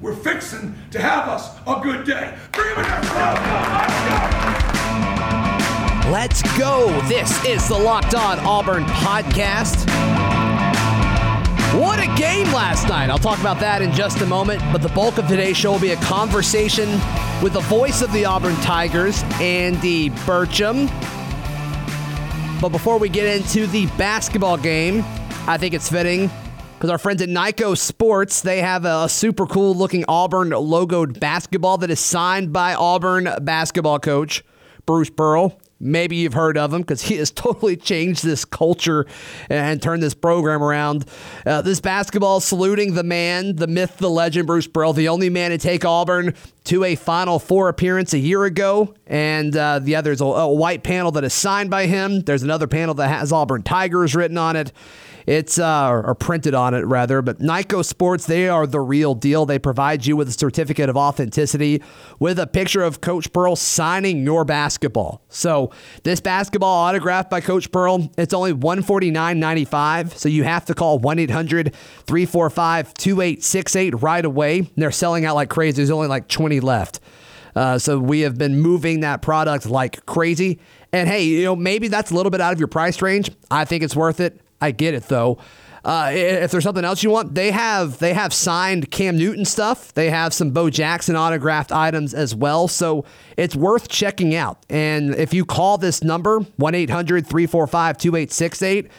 We're fixing to have us a good day. Bring in there. Let's go. This is the Locked On Auburn podcast. What a game last night. I'll talk about that in just a moment, but the bulk of today's show will be a conversation with the voice of the Auburn Tigers, Andy Burcham. But before we get into the basketball game, I think it's fitting because our friends at Nikco Sports, they have a super cool looking Auburn logoed basketball that is signed by Auburn basketball coach Bruce Pearl. Maybe you've heard of him because he has totally changed this culture and turned this program around. Uh, this basketball saluting the man, the myth, the legend, Bruce Pearl, the only man to take Auburn to a Final Four appearance a year ago. And uh, the other is a, a white panel that is signed by him. There's another panel that has Auburn Tigers written on it. It's uh, or printed on it rather, but Nikco Sports they are the real deal. They provide you with a certificate of authenticity with a picture of Coach Pearl signing your basketball. So this basketball autographed by Coach Pearl, it's only $149.95. So you have to call 1-800-345-2868 right away. They're selling out like crazy. There's only like 20 left. Uh, so we have been moving that product like crazy. And hey, you know, maybe that's a little bit out of your price range. I think it's worth it. I get it though. Uh, if there's something else you want, they have they have signed Cam Newton stuff. They have some Bo Jackson autographed items as well. So it's worth checking out. And if you call this number 1-800-345-2868,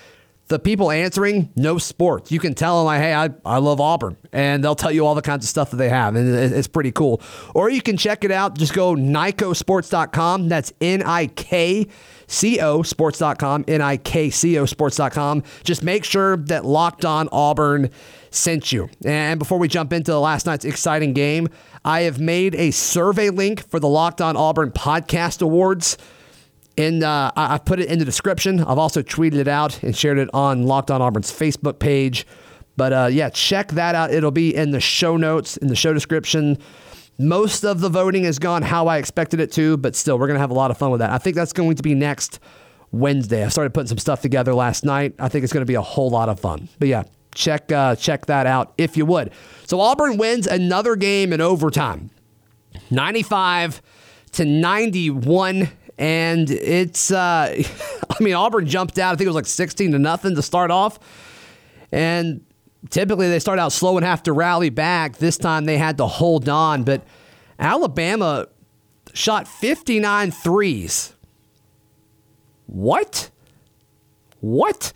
the people answering no sports. You can tell them like, hey, I, I love Auburn, and they'll tell you all the kinds of stuff that they have, and it's pretty cool. Or you can check it out. Just go nikcosports.com. That's N I K C-O sports.com, N-I-K-C-O sports.com. Just make sure that Locked On Auburn sent you. And before we jump into last night's exciting game, I have made a survey link for the Locked On Auburn Podcast Awards. And uh, I've put it in the description. I've also tweeted it out and shared it on Locked On Auburn's Facebook page. But uh, yeah, check that out. It'll be in the show notes, in the show description. Most of the voting has gone how I expected it to, but still, we're going to have a lot of fun with that. I think that's going to be next Wednesday. I started putting some stuff together last night. I think it's going to be a whole lot of fun. But yeah, check uh, check that out if you would. So Auburn wins another game in overtime, 95 to 91. And it's, uh, I mean, Auburn jumped out. I think it was like 16 to nothing to start off. And typically they start out slow and have to rally back. This time they had to hold on, but Alabama shot 59 threes. What? What?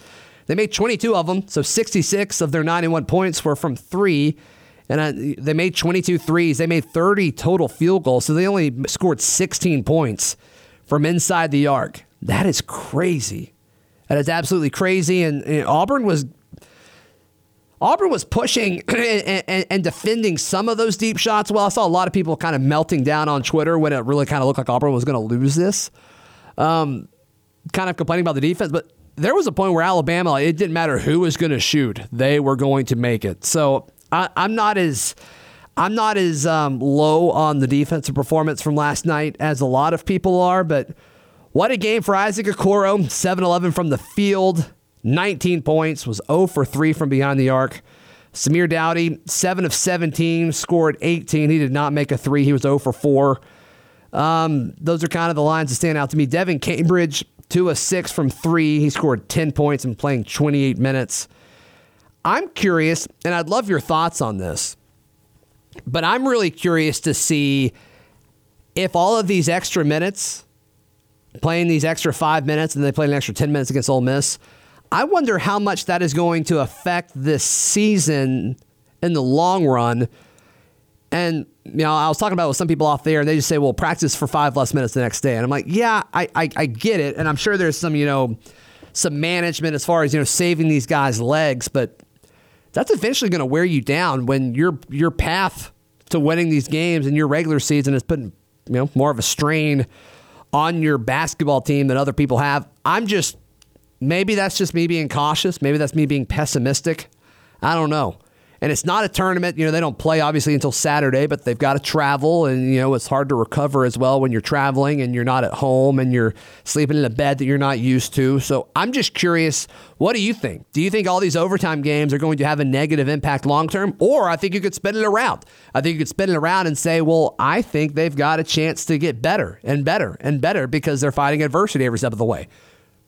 They made 22 of them, so 66 of their 91 points were from three. And uh, they made 22 threes. They made 30 total field goals, so they only scored 16 points from inside the arc. That is crazy. That is absolutely crazy. And, and Auburn was Auburn was pushing and, and, and, defending some of those deep shots. Well, I saw a lot of people kind of melting down on Twitter when it really kind of looked like Auburn was going to lose this. Um, kind of complaining about the defense, but there was a point where Alabama, it didn't matter who was going to shoot, they were going to make it. So I, am not as I'm not as um, low on the defensive performance from last night as a lot of people are, but what a game for Isaac Okoro, 7-11 from the field. 19 points, was 0 for 3 from behind the arc. Samir Doughty, 7 of 17, scored 18. He did not make a three. He was 0 for 4. Um, those are kind of the lines that stand out to me. Devin Cambridge, 2 of 6 from 3. He scored 10 points and playing 28 minutes. I'm curious, and I'd love your thoughts on this, but I'm really curious to see if all of these extra minutes, playing these extra five minutes, and they play an extra 10 minutes against Ole Miss, I wonder how much that is going to affect this season in the long run. And you know, I was talking about with some people off there, and they just say, "Well, practice for five less minutes the next day." And I'm like, "Yeah, I, I, I get it, and I'm sure there's some, you know, some management as far as you know saving these guys' legs, but that's eventually going to wear you down when your your path to winning these games in your regular season is putting you know more of a strain on your basketball team than other people have. I'm just Maybe that's just me being cautious. Maybe that's me being pessimistic. I don't know. And it's not a tournament. You know, they don't play obviously until Saturday, but they've got to travel, and you know it's hard to recover as well when you're traveling and you're not at home and you're sleeping in a bed that you're not used to. So I'm just curious, what do you think? Do you think all these overtime games are going to have a negative impact long term, or I think you could spin it around? I think you could spin it around and say, well, I think they've got a chance to get better and better and better because they're fighting adversity every step of the way.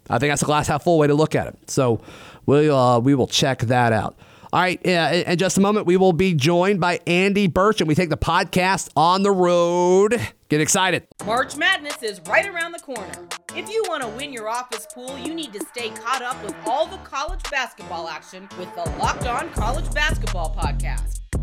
I think that's a glass half full way to look at it. So we uh, we will check that out. All right, uh, yeah, in just a moment, we will be joined by Andy Burcham, and we take the podcast on the road. Get excited. March Madness is right around the corner. If you want to win your office pool, you need to stay caught up with all the college basketball action with the Locked On College Basketball Podcast.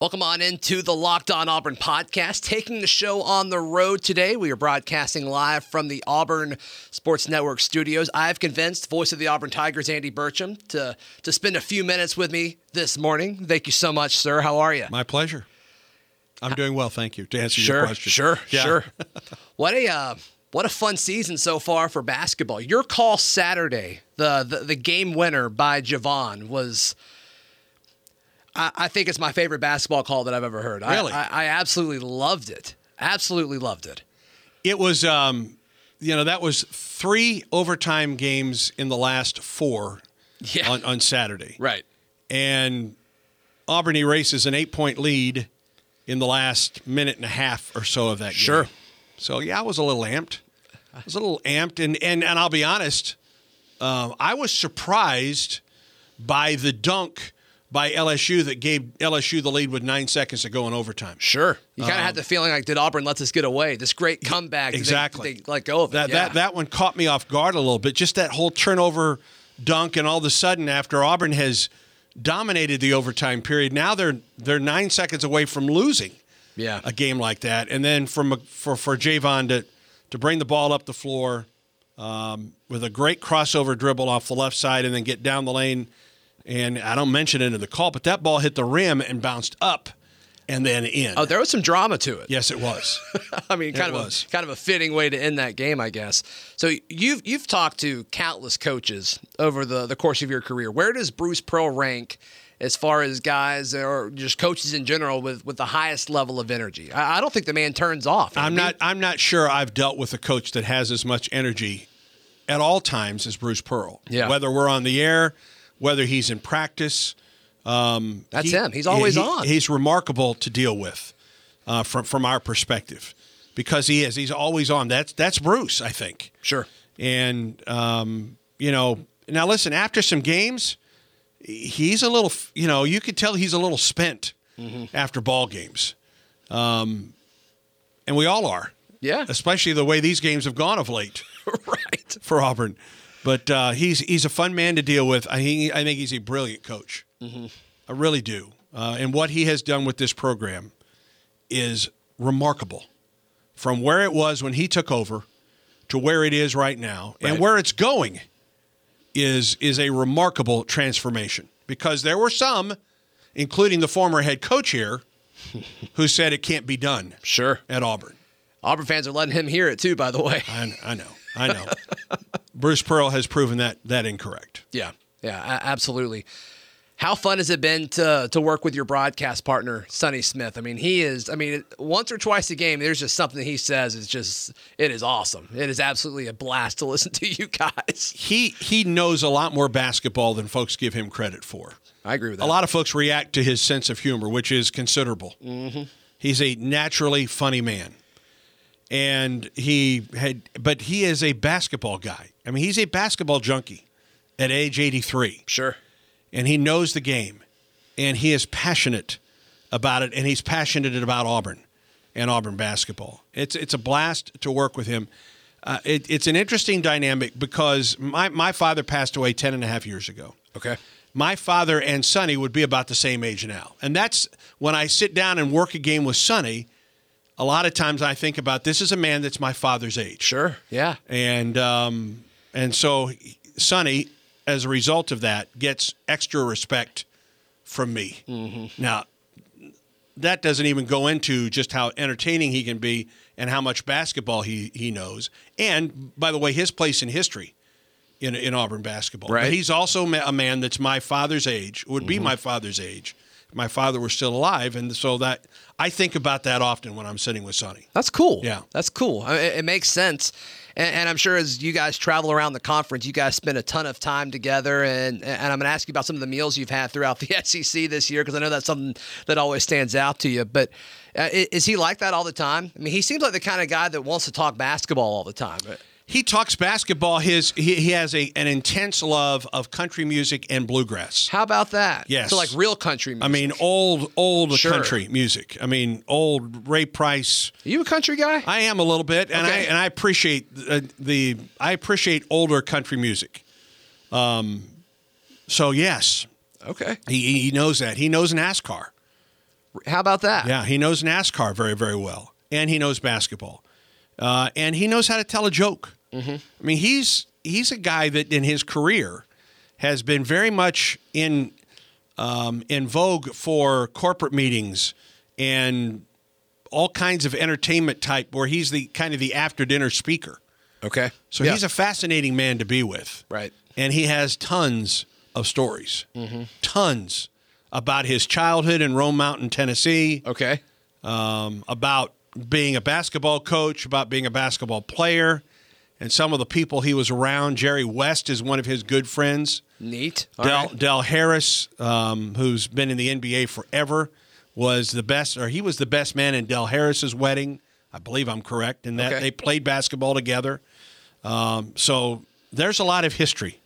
Welcome on into the Locked On Auburn podcast. Taking the show on the road today. We are broadcasting live from the Auburn Sports Network studios. I've convinced voice of the Auburn Tigers, Andy Burcham, to, to spend a few minutes with me this morning. Thank you so much, sir. How are you? My pleasure. I'm doing well, thank you. To answer sure, your question. Sure, yeah. sure. what a uh, what a fun season so far for basketball. Your call Saturday, the the, the game winner by Javon was – I, I, think it's my favorite basketball call that I've ever heard. Really? I, I, I absolutely loved it. Absolutely loved it. It was, um, you know, that was three overtime games in the last four yeah. on, on Saturday. Right. And Auburn erases an eight point lead in the last minute and a half or so of that game. Sure. So, yeah, I was a little amped. I was a little amped. And, and, and I'll be honest, um, I was surprised by the dunk by LSU that gave LSU the lead with nine seconds to go in overtime. Sure, you kind of um, had the feeling like, did Auburn let us get away? This great comeback, exactly. They, they let go of it. That, yeah. that that one caught me off guard a little bit. Just that whole turnover dunk, and all of a sudden, after Auburn has dominated the overtime period, now they're they're nine seconds away from losing. Yeah, a game like that, and then from for for Javon to to bring the ball up the floor um, with a great crossover dribble off the left side, and then get down the lane and I don't mention it in the call, but that ball hit the rim and bounced up and then in. Oh, there was some drama to it. Yes, it was. I mean, kind it of was. a kind of a fitting way to end that game, I guess. So you've you've talked to countless coaches over the the course of your career. Where does Bruce Pearl rank as far as guys or just coaches in general with with the highest level of energy? I, I don't think the man turns off. I'm not I'm not sure I've dealt with a coach that has as much energy at all times as Bruce Pearl. Yeah. Whether we're on the air whether he's in practice. Um, That's he, him. He's always he, on. He's remarkable to deal with uh, from from our perspective because he is. He's always on. That's that's Bruce, I think. Sure. And um, you know, now listen. After some games, he's a little. You know, you could tell he's a little spent mm-hmm. after ball games, um, and we all are. Yeah. Especially the way these games have gone of late. right. For Auburn. But uh, he's he's a fun man to deal with. I think I think he's a brilliant coach. Mm-hmm. I really do. Uh, and what he has done with this program is remarkable. From where it was when he took over to where it is right now, right. and where it's going is is a remarkable transformation. Because there were some, including the former head coach here, who said it can't be done. Sure. At Auburn. Auburn fans are letting him hear it too. By the way, I, I know. I know. Bruce Pearl has proven that that incorrect. Yeah, yeah, absolutely. How fun has it been to to work with your broadcast partner, Sonny Smith? I mean, he is. I mean, once or twice a game, there's just something he says is just it is awesome. It is absolutely a blast to listen to you guys. He he knows a lot more basketball than folks give him credit for. I agree with that. A lot of folks react to his sense of humor, which is considerable. Mm-hmm. He's a naturally funny man and he had but he is a basketball guy. I mean he's a basketball junkie at age 83 sure. And he knows the game. And he is passionate about it. And he's passionate about auburn and auburn basketball. It's it's a blast to work with him. Uh, it, it's an interesting dynamic because my, my father passed away 10 and a half years ago. Okay. My father and sonny would be about the same age now. And that's when i sit down and work a game with sonny a lot of times I think about this is a man that's my father's age. Sure. Yeah. And um, and so Sonny, as a result of that, gets extra respect from me. Mm-hmm. Now, that doesn't even go into just how entertaining he can be and how much basketball he, he knows. And by the way, his place in history in, in Auburn basketball. Right. But he's also a man that's my father's age, would be my father's age. My father were still alive, and so that I think about that often when I'm sitting with Sonny. That's cool. Yeah. That's cool. I mean, It, it makes sense. And, and I'm sure as you guys travel around the conference, you guys spend a ton of time together. And, and I'm going to ask you about some of the meals you've had throughout the SEC this year, because I know that's something that always stands out to you. But uh, is he like that all the time? I mean, he seems like the kind of guy that wants to talk basketball all the time. He talks basketball. His he, he has a an intense love of country music and bluegrass. How about that? Yes. So, like real country music. I mean, old old Sure. country music. I mean, old Ray Price. Are you a country guy? I am a little bit, and I and I appreciate uh, the I appreciate older country music. Um, so yes, okay. he he knows that. He knows NASCAR. How about that? Yeah, he knows NASCAR very very well, and he knows basketball, uh, and he knows how to tell a joke. Mm-hmm. I mean, he's he's a guy that in his career has been very much in um, in vogue for corporate meetings and all kinds of entertainment type, where he's the kind of the after dinner speaker. Okay. So Yeah. he's a fascinating man to be with. Right. And he has tons of stories, tons about his childhood in Roan Mountain, Tennessee, Okay. um, about being a basketball coach, about being a basketball player, and some of the people he was around. Jerry West is one of his good friends. Neat. All Del, right. Del Harris, um, who's been in the NBA forever, was the best, or he was the best man in Del Harris's wedding. I believe I'm correct in that Okay. they played basketball together. Um, so there's a lot of history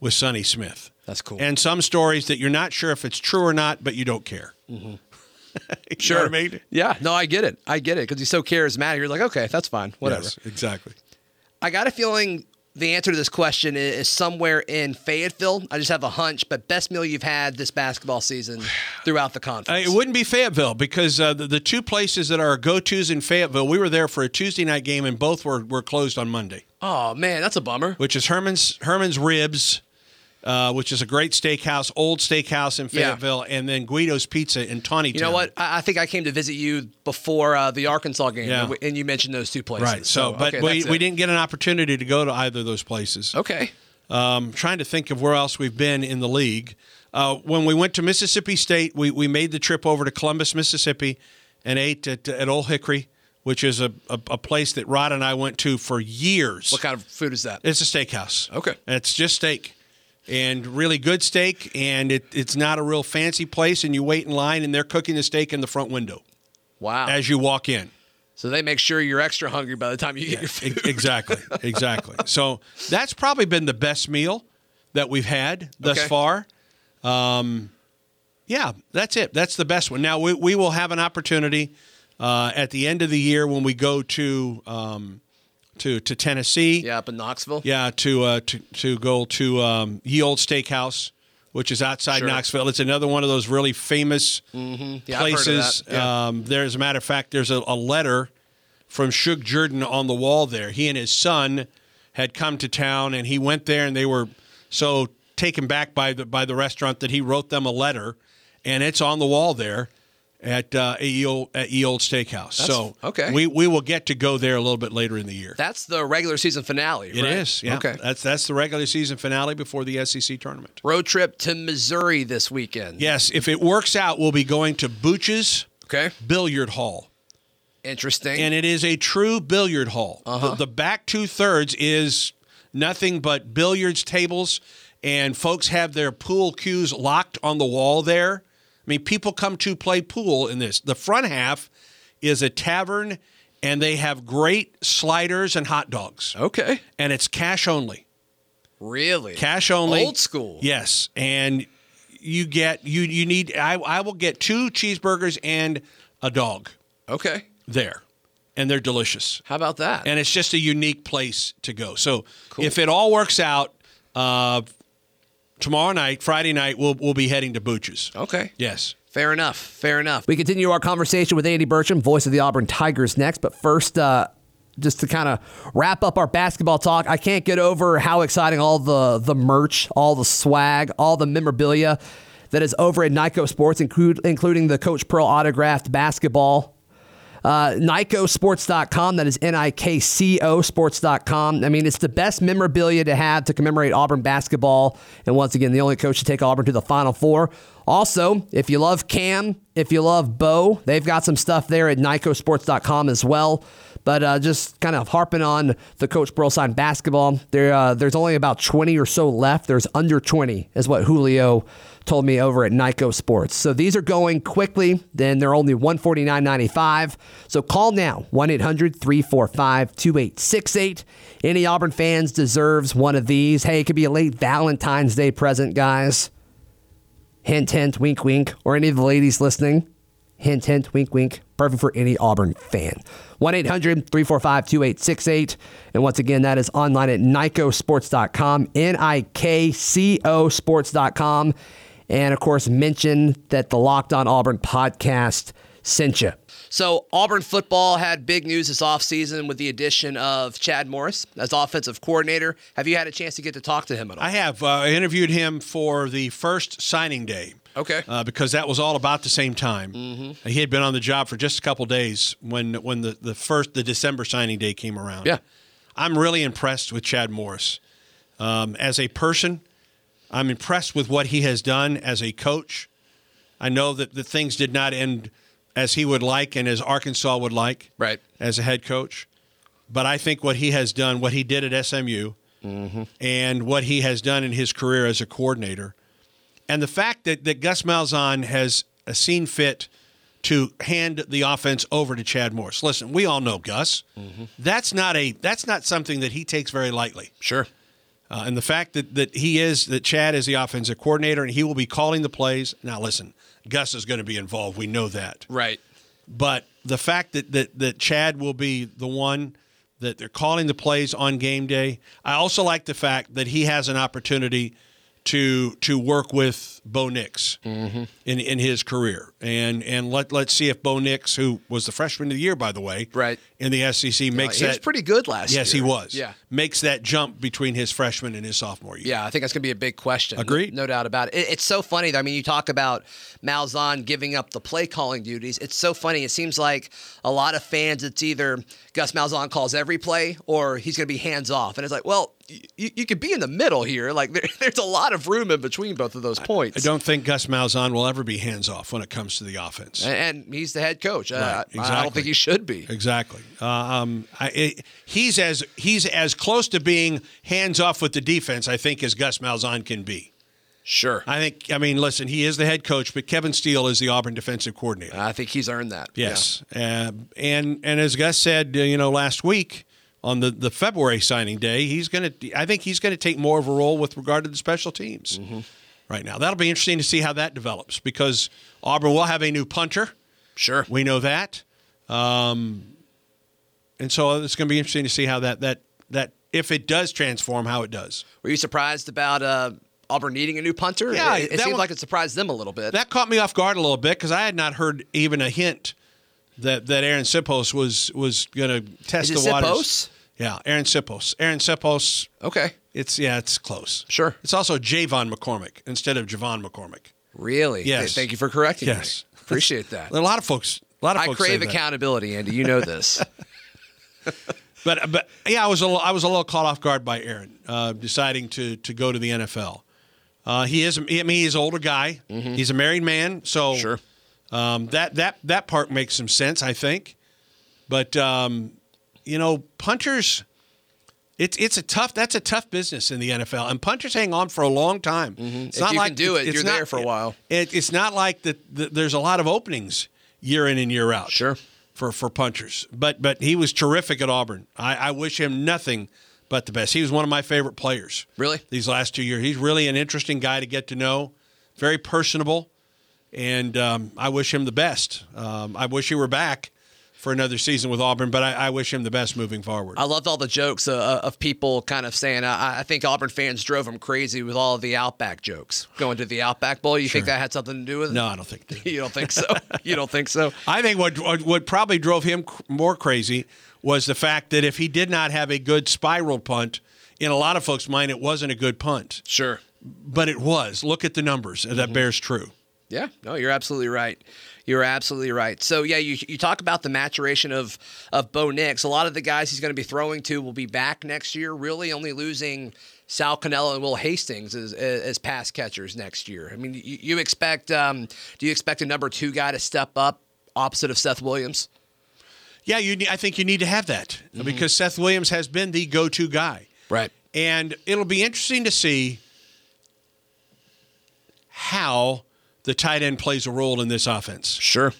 with Sonny Smith. That's cool. And some stories that you're not sure if it's true or not, but you don't care. Know what I mean? Yeah, no, I get it. I get it because he's so charismatic. You're like, okay, that's fine, whatever. Yes, exactly. I got a feeling the answer to this question is somewhere in Fayetteville. I just have a hunch, but best meal you've had this basketball season throughout the Uh, conference. it wouldn't be Fayetteville because uh, the, the two places that are go tos in Fayetteville, we were there for a Tuesday night game and both were, were closed on Monday. oh man, that's a bummer. which is Herman's Herman's Ribs, uh, which is a great steakhouse, old steakhouse in Yeah. Fayetteville, and then Guido's Pizza in Tawny You know what? I, I think I came to visit you before uh, the Arkansas game, Yeah. and, you mentioned those two places. Right. So, but okay, we, we didn't get an opportunity to go to either of those places. Okay. Um, trying to think of where else we've been in the league. Uh, when we went to Mississippi State, we, we made the trip over to Columbus, Mississippi, and ate at, at Old Hickory, which is a, a, a place that Rod and I went to for years. What kind of food is that? It's a steakhouse. Okay. It's just steak. And really good steak, and it, it's not a real fancy place. And you wait in line, and they're cooking the steak in the front window Wow. as you walk in. so they make sure you're extra hungry by the time you get your food. Exactly, exactly. So that's probably been the best meal that we've had thus Okay. far. Um, yeah, that's it. That's the best one. Now we, we will have an opportunity uh, at the end of the year when we go to um, to to Tennessee. Yeah, up in Knoxville. Yeah, to uh, to to go to um, Ye Old Steakhouse, which is outside Sure. Knoxville. It's another one of those really famous Yeah, heard of places. Yeah. Um, there, as a matter of fact, there's a, a letter from Shug Jordan on the wall there. He and his son had come to town, and he went there, and they were so taken back by the by the restaurant that he wrote them a letter, and it's on the wall there. At uh, at Ye Old, at Ye Old Steakhouse, so okay. we we will get to go there a little bit later in the year. That's the regular season finale. It right? is, yeah. Okay. That's that's the regular season finale before the SEC tournament. Road trip to Missouri this weekend. Yes, if it works out, we'll be going to Booch's Okay. Billiard Hall, Interesting. and it is a true billiard hall. Uh-huh. The, the back two thirds is nothing but billiards tables, and folks have their pool cues locked on the wall there. I mean, people come to play pool in this. The front half is a tavern, and they have great sliders and hot dogs, okay. and it's cash only. Really? cash only Old school. yes and you get you you need i i will get two cheeseburgers and a dog Okay. there and they're delicious How about that? and it's just a unique place to go so if it all works out uh tomorrow night friday night we'll we'll be heading to booch's okay. yes Fair enough. Fair enough. We continue our conversation with Andy Burcham, voice of the Auburn Tigers, next. But first, uh, just to kind of wrap up our basketball talk, I can't get over how exciting all the the merch, all the swag, all the memorabilia that is over at Nikco Sports, include, including the Coach Pearl autographed basketball. Uh, NikcoSports.com, that is N I K C O Sports.com. I mean, it's the best memorabilia to have to commemorate Auburn basketball. And once again, the only coach to take Auburn to the Final Four. Also, if you love Cam, if you love Bo, they've got some stuff there at NikcoSports.com as well. But uh, just kind of harping on the Coach sign basketball, there, uh, there's only about 20 or so left. There's under 20, is what Julio told me over at Nikco Sports. So these are going quickly. Then they're only $149.95. So call now 1 800 345 2868. Any Auburn fans deserves one of these. Hey, it could be a late Valentine's Day present, guys. Hint, hint, wink, wink. Or any of the ladies listening. Hint, hint, wink, wink. Perfect for any Auburn fan. 1 800 345 2868. And once again, that is online at NikcoSports.com. N I K C O Sports.com. And of course, mention that the Locked On Auburn podcast sent you. So, Auburn football had big news this offseason with the addition of Chad Morris as offensive coordinator. Have you had a chance to get to talk to him at all? I have. Uh, I interviewed him for the first signing day. Okay. Uh, because that was all about the same time. Mm-hmm. He had been on the job for just a couple days when when the, the first the December signing day came around. Yeah. I'm really impressed with Chad Morris um, as a person. I'm impressed with what he has done as a coach. I know that the things did not end as he would like and as Arkansas would like, Right. as a head coach. But I think what he has done, what he did at SMU, Mm-hmm. and what he has done in his career as a coordinator, and the fact that, that Gus Malzahn has seen fit to hand the offense over to Chad Morris. Listen, we all know Gus. Mm-hmm. That's not a that's not something that he takes very lightly. Sure. Uh, and the fact that, that he is, that Chad is the offensive coordinator and he will be calling the plays. Now, listen, Gus is going to be involved. We know that. Right. But the fact that, that, that Chad will be the one that they're calling the plays on game day. I also like the fact that he has an opportunity to to work with Bo Nix Mm-hmm. in in his career, and and let let's see if Bo Nix, who was the freshman of the year by the way, Right. in the SEC, makes he that was pretty good last Yes, year. he was. Yeah. makes that jump between his freshman and his sophomore year. Yeah, I think that's going to be a big question. Agreed. No, no doubt about it. it. It's so funny. Though. I mean, you talk about Malzahn giving up the play calling duties. It's so funny. It seems like a lot of fans, it's either Gus Malzahn calls every play or he's going to be hands off. And it's like, well, you, you could be in the middle here. Like, there, there's a lot of room in between both of those points. I don't think Gus Malzahn will ever be hands off when it comes to the offense. And, and he's the head coach. Uh, Right, I- I don't think he should be. Exactly. Uh, um, I, it, he's as he's as close to being hands off with the defense, I think, as Gus Malzahn can be. Sure. I think. I mean, listen, he is the head coach, but Kevin Steele is the Auburn defensive coordinator. I think he's earned that. yes, uh, and and as Gus said, uh, you know, last week on the the February signing day, he's going to. I think he's going to take more of a role with regard to the special teams. Right now, that'll be interesting to see how that develops because Auburn will have a new punter. Sure. We know that. Um, and so it's going to be interesting to see how that that that if it does transform, how it does. Were you surprised about uh, Auburn needing a new punter? Yeah, it, it seemed was- like it surprised them a little bit. That caught me off guard a little bit because I had not heard even a hint that that Arryn Siposs was was going to test Is it the waters. Siposs? Yeah, Arryn Siposs. Arryn Siposs. okay. It's yeah, it's close. Sure. It's also Javon McCormick instead of Javon McCormick. Really? Yes. Thank you for correcting Yes. me. Appreciate that. A lot of folks. A lot of I folks crave accountability, Andy. You know this. But but yeah, I was a little, I was a little caught off guard by Arryn uh, deciding to to go to the NFL. Uh, he is I mean he's an older guy. He's a married man, so Mm-hmm. Sure. Um, that that that part makes some sense, I think. But um, you know, punters. It's it's a tough that's a tough business in the NFL, and punters hang on for a long time. It's Mm-hmm. If you can do it, you're there for a while. It, it's not like that. that there's a lot of openings year in and year out Sure. for for punchers. But but he was terrific at Auburn. I, I wish him nothing but the best. He was one of my favorite players. Really? These last two years, he's really an interesting guy to get to know. Very personable, and um, I wish him the best. Um, I wish he were back for another season with Auburn, but I, I wish him the best moving forward. I loved all the jokes uh, of people kind of saying, I, I think Auburn fans drove him crazy with all the Outback jokes going to the Outback Bowl. You think that had something to do with it? no, I don't think. That. You don't think so? you don't think so? I think what, what what probably drove him more crazy was the fact that if he did not have a good spiral punt, in a lot of folks' mind, it wasn't a good punt, Sure. but it was. Look at the numbers. and That bears true. Yeah, no, you're absolutely right. You're absolutely right. So yeah, you, you talk about the maturation of of Bo Nix. A lot of the guys he's going to be throwing to will be back next year. Really, only losing Sal Cannella and Will Hastings as, as pass catchers next year. I mean, you, you expect? Um, do you expect a number two guy to step up opposite of Seth Williams? Yeah, you. I think you need to have that because Seth Williams has been the go-to guy. Right. And it'll be interesting to see how the tight end plays a role in this offense. Sure.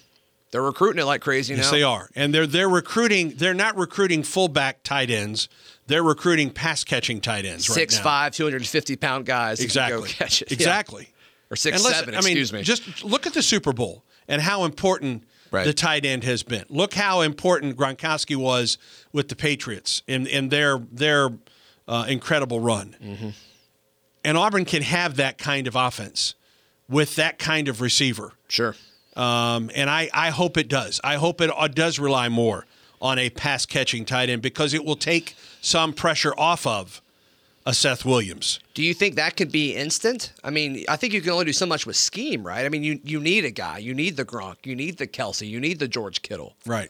They're recruiting it like crazy Yes, now. they are. And they're they're recruiting they're not recruiting fullback tight ends. They're recruiting pass catching tight ends right Six now. five, 250 pound guys. that Exactly. Go catch it. Yeah. Exactly. Or six And seven. I mean, excuse me. Just look at the Super Bowl and how important Right. the tight end has been. Look how important Gronkowski was with the Patriots in in their their uh, incredible run. Mm-hmm. And Auburn can have that kind of offense with that kind of receiver. sure. Um, and I, I hope it does. I hope it uh, does rely more on a pass catching tight end because it will take some pressure off of a Seth Williams. Do you think that could be instant? I mean, I think you can only do so much with scheme, right? I mean, you, you need a guy. You need the Gronk. You need the Kelce. You need the George Kittle. Right.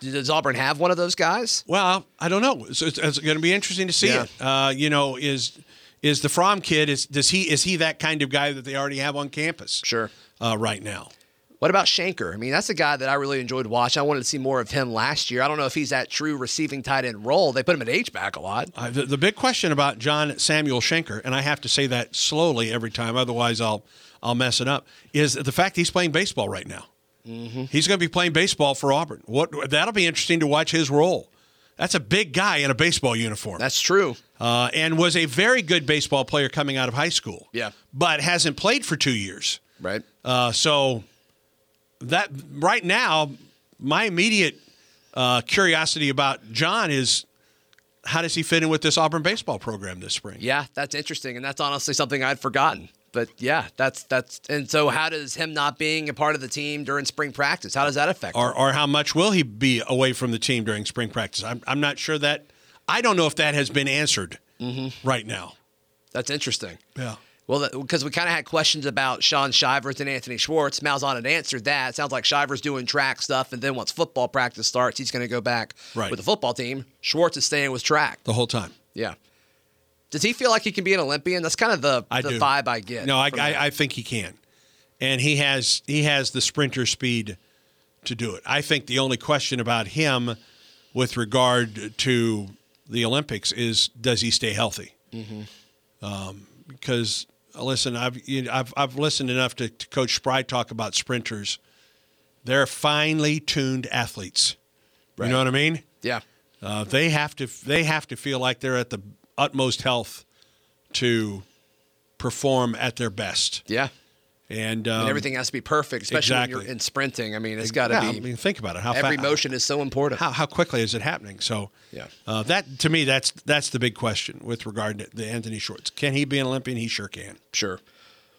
Does Auburn have one of those guys? Well, I don't know. It's, it's, it's going to be interesting to see Yeah. it. Uh, you know, is is the Fromm kid is does he is he that kind of guy that they already have on campus? Sure. Uh, right now. What about Shenker? I mean, that's a guy that I really enjoyed watching. I wanted to see more of him last year. I don't know if he's that true receiving tight end role. They put him at H back a lot. Uh, the, the big question about John Samuel Shenker, and I have to say that slowly every time, otherwise I'll I'll mess it up, is the fact he's playing baseball right now. He's going to be playing baseball for Auburn. What that'll be interesting to watch his role. That's a big guy in a baseball uniform, That's true. Uh, and was a very good baseball player coming out of high school. Yeah. but hasn't played for two years. Right. Uh, so that right now, my immediate uh, curiosity about John is how does he fit in with this Auburn baseball program this spring? Yeah, that's interesting, and that's honestly something I'd forgotten. But yeah, that's that's and so how does him not being a part of the team during spring practice? How does that affect? Or, him? or how much will he be away from the team during spring practice? I'm, I'm not sure that. I don't know if that has been answered mm-hmm. right now. That's interesting. Yeah. Well, because we kind of had questions about Shaun Shivers and Anthony Schwartz. Malzahn had answered that. It sounds like Shivers doing track stuff, and then once football practice starts, he's going to go back Right. with the football team. Schwartz is staying with track. The whole time. Yeah. Does he feel like he can be an Olympian? That's kind of the, I the do. vibe I get. No, I. I, I think he can, and he has he has the sprinter speed to do it. I think the only question about him, with regard to the Olympics, is does he stay healthy? Um, because uh, listen, I've you know, I've I've listened enough to, to Coach Spry talk about sprinters. They're finely tuned athletes. You know what I mean? yeah. Uh, they have to they have to feel like they're at the utmost health to perform at their best. Yeah. And, um, and everything has to be perfect, especially when you're in sprinting. I mean, it's got to yeah, be. I mean, think about it. How every fa- motion is so important. How, how quickly is it happening? So, Yeah. uh, that to me, that's that's the big question with regard to the Anthony Schwartz. Can he be an Olympian? He sure can. Sure.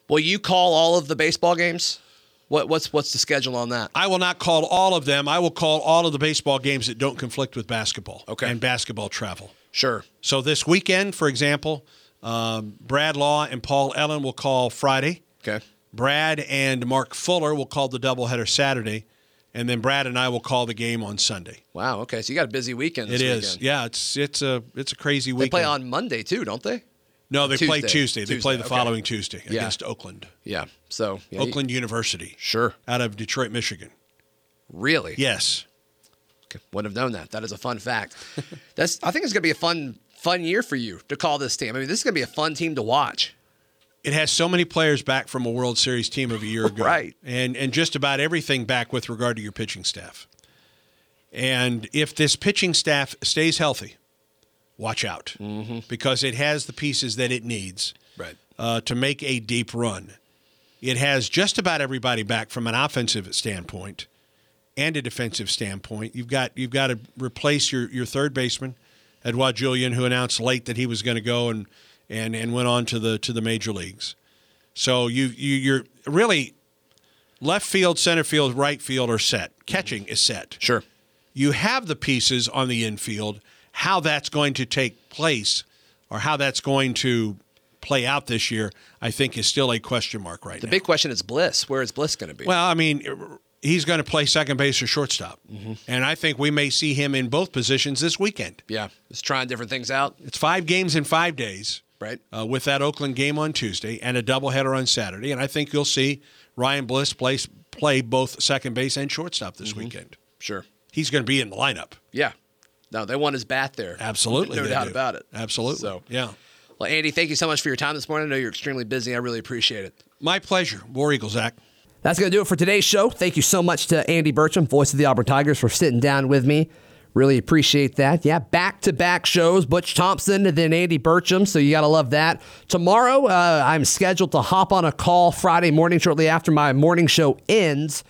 Will you call all of the baseball games? What, what's what's the schedule on that? I will not call all of them. I will call all of the baseball games that don't conflict with basketball. Okay. And basketball travel. Sure. So this weekend, for example, um, Brad Law and Paul Ellen will call Friday. Okay. Brad and Mark Fuller will call the doubleheader Saturday, and then Brad and I will call the game on Sunday. Wow. Okay. So you got a busy weekend. This It is, weekend. yeah. It's it's a it's a crazy weekend. They play on Monday too, don't they? no, they play Tuesday. Tuesday. They play the okay. following Tuesday Yeah. against Oakland, Yeah. So yeah, you- Oakland University, Sure. out of Detroit, Michigan. Really? Yes, Okay. Wouldn't have known that. That is a fun fact. That's. I think it's gonna be a fun fun year for you to call this team. I mean, this is gonna be a fun team to watch. It has so many players back from a World Series team of a year ago, Right. And and just about everything back with regard to your pitching staff. And if this pitching staff stays healthy, watch out because it has the pieces that it needs. Right. uh, to make a deep run. It has just about everybody back from an offensive standpoint, and a defensive standpoint. You've got you've got to replace your your third baseman, Edouard Julien, who announced late that he was going to go and and and went on to the to the major leagues. So you you you're really left field, center field, right field are set. Catching is set. Sure. You have the pieces on the infield. How that's going to take place, or how that's going to play out this year, I think is still a question mark right The now. big question is Bliss. Where is Bliss going to be? Well, I mean, he's going to play second base or shortstop, Mm-hmm. and I think we may see him in both positions this weekend. yeah, just trying different things out. It's five games in five days, Right. Uh, with that Oakland game on Tuesday and a doubleheader on Saturday, and I think you'll see Ryan Bliss play play both second base and shortstop this weekend. Sure. He's going to be in the lineup. Yeah. No, they want his bat there. Absolutely, No they doubt do. about it. Absolutely. So- yeah, Well, Andy, thank you so much for your time this morning. I know you're extremely busy. I really appreciate it. my pleasure. War Eagle, Zach. That's going to do it for today's show. Thank you so much to Andy Burcham, voice of the Auburn Tigers, for sitting down with me. Really appreciate that. Yeah, back to back shows Butch Thompson and then Andy Burcham. So you got to love that. Tomorrow, uh, I'm scheduled to hop on a call Friday morning, shortly after my morning show ends,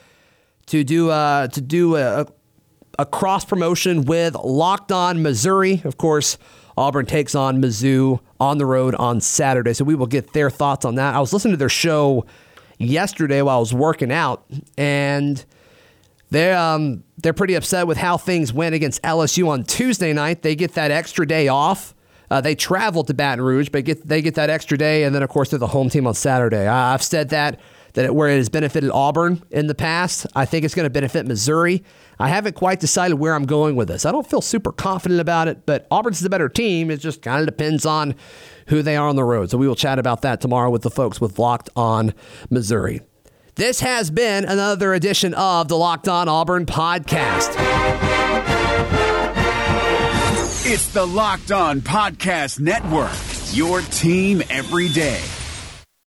to do uh, to do a, a cross promotion with Locked On Missouri. Of course, Auburn takes on Mizzou on the road on Saturday. So we will get their thoughts on that. I was listening to their show yesterday while I was working out, and they're um, they're pretty upset with how things went against LSU on Tuesday night. They get that extra day off. Uh, they travel to Baton Rouge, but get they get that extra day, and then of course they're the home team on Saturday. I, I've said that that it, where it has benefited Auburn in the past, I think it's going to benefit Missouri. I haven't quite decided where I'm going with this. I don't feel super confident about it, but Auburn's the better team. It just kind of depends on who they are on the road. So we will chat about that tomorrow with the folks with Locked On Missouri. This has been another edition of the Locked On Auburn podcast. It's the Locked On Podcast Network, your team every day.